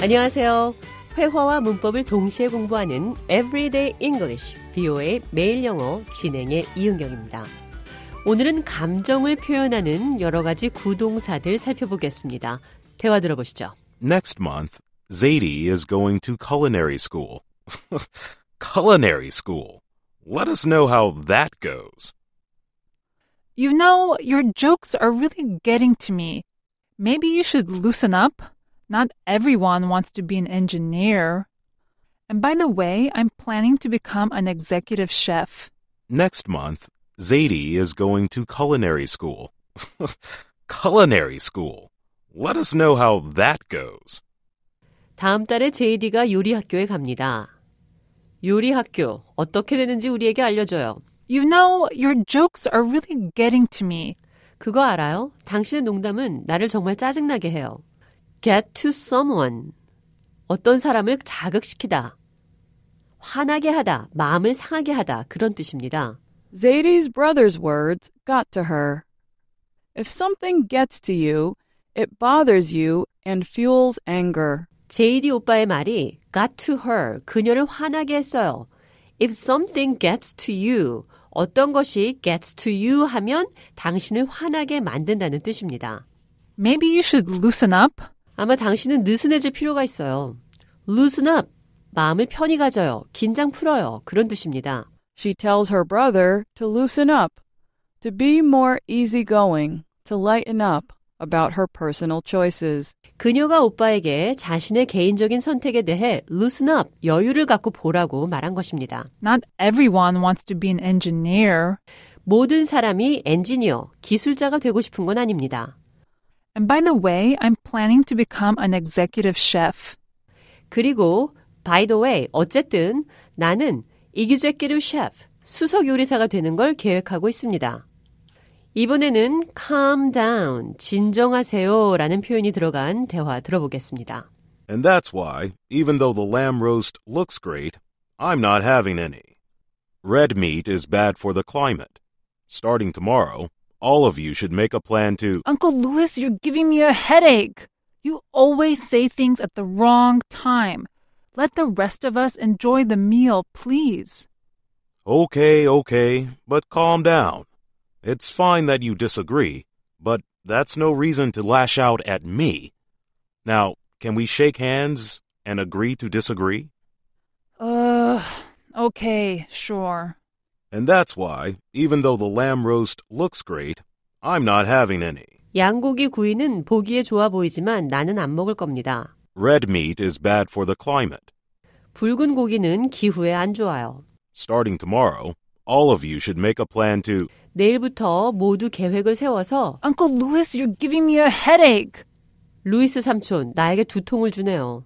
안녕하세요. 회화와 문법을 동시에 공부하는 Everyday English, BO의 매일 영어 진행의 이은경입니다. 오늘은 감정을 표현하는 여러 가지 구동사들 살펴보겠습니다. 대화 들어보시죠. Next month, Zadie is going to culinary school. culinary school. Let us know how that goes. You know, your jokes are really getting to me. Maybe you should loosen up. Not everyone wants to be an engineer. And by the way, I'm planning to become an executive chef. Next month, Zadie is going to culinary school. culinary school. Let us know how that goes. 다음 달에 JD가 요리 학교에 갑니다. 요리 학교 어떻게 되는지 우리에게 알려줘요. You know, your jokes are really getting to me. 그거 알아요? 당신의 농담은 나를 정말 짜증나게 해요. get to someone. 어떤 사람을 자극시키다. 화나게 하다, 마음을 상하게 하다. 그런 뜻입니다. Zadie's brother's words got to her. If something gets to you, it bothers you and fuels anger. JD 오빠의 말이 got to her, 그녀를 화나게 했어요. If something gets to you, 어떤 것이 gets to you 하면 당신을 화나게 만든다는 뜻입니다. Maybe you should loosen up. 아마 당신은 느슨해질 필요가 있어요. loosen up, 마음을 편히 가져요. 긴장 풀어요. 그런 뜻입니다. She tells her brother to loosen up, to be more easygoing, to lighten up about her personal choices. 그녀가 오빠에게 자신의 개인적인 선택에 대해 loosen up, 여유를 갖고 보라고 말한 것입니다. Not everyone wants to be an engineer. 모든 사람이 엔지니어, 기술자가 되고 싶은 건 아닙니다. And by the way, I'm planning to become an executive chef. 그리고 by the way, 어쨌든 나는 executive chef, 수석 요리사가 되는 걸 계획하고 있습니다. 이번에는 calm down, 진정하세요라는 표현이 들어간 대화 들어보겠습니다. And that's why, even though the lamb roast looks great, I'm not having any. Red meat is bad for the climate. Starting tomorrow, all of you should make a plan to. Uncle Louis, you're giving me a headache. You always say things at the wrong time. Let the rest of us enjoy the meal, please. Okay, okay, but calm down. It's fine that you disagree, but that's no reason to lash out at me. Now, can we shake hands and agree to disagree? Uh, okay, sure. And that's why, even though the lamb roast looks great, I'm not having any. 양고기 구이는 보기에 좋아 보이지만 나는 안 먹을 겁니다. Red meat is bad for the climate. 붉은 고기는 기후에 안 좋아요. Starting tomorrow, all of you should make a plan to. 내일부터 모두 계획을 세워서 Uncle Louis, you're giving me a headache. 루이스 삼촌, 나에게 두통을 주네요.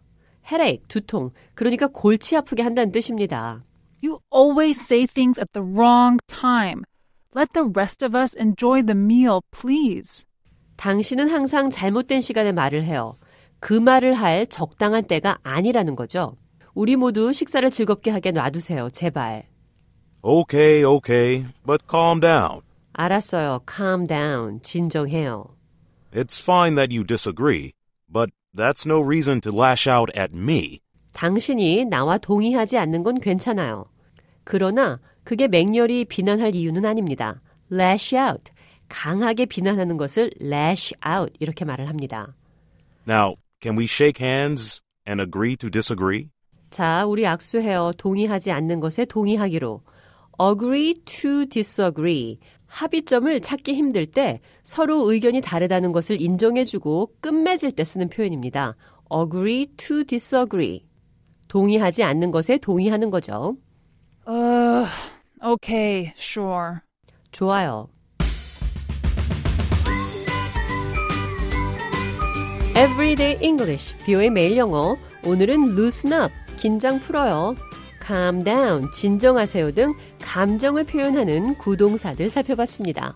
헤레익, 두통. 그러니까 골치 아프게 한다는 뜻입니다. You always say things at the wrong time. Let the rest of us enjoy the meal, please. 당신은 항상 잘못된 시간에 말을 해요. 그 말을 할 적당한 때가 아니라는 거죠. 우리 모두 식사를 즐겁게 하게 놔두세요, 제발. Okay, okay, but calm down. 알았어요. calm down. 진정해요. It's fine that you disagree, but that's no reason to lash out at me. 당신이 나와 동의하지 않는 건 괜찮아요. 그러나 그게 맹렬히 비난할 이유는 아닙니다. lash out. 강하게 비난하는 것을 lash out 이렇게 말을 합니다. Now, can we shake hands and agree to disagree? 자, 우리 악수해요. 동의하지 않는 것에 동의하기로. agree to disagree. 합의점을 찾기 힘들 때 서로 의견이 다르다는 것을 인정해주고 끝맺을 때 쓰는 표현입니다. agree to disagree. 동의하지 않는 것에 동의하는 거죠. Uh, okay, sure. 좋아요. Everyday English, 비오의 매일 영어. 오늘은 loosen up, 긴장 풀어요. calm down, 진정하세요 등 감정을 표현하는 구동사들 살펴봤습니다.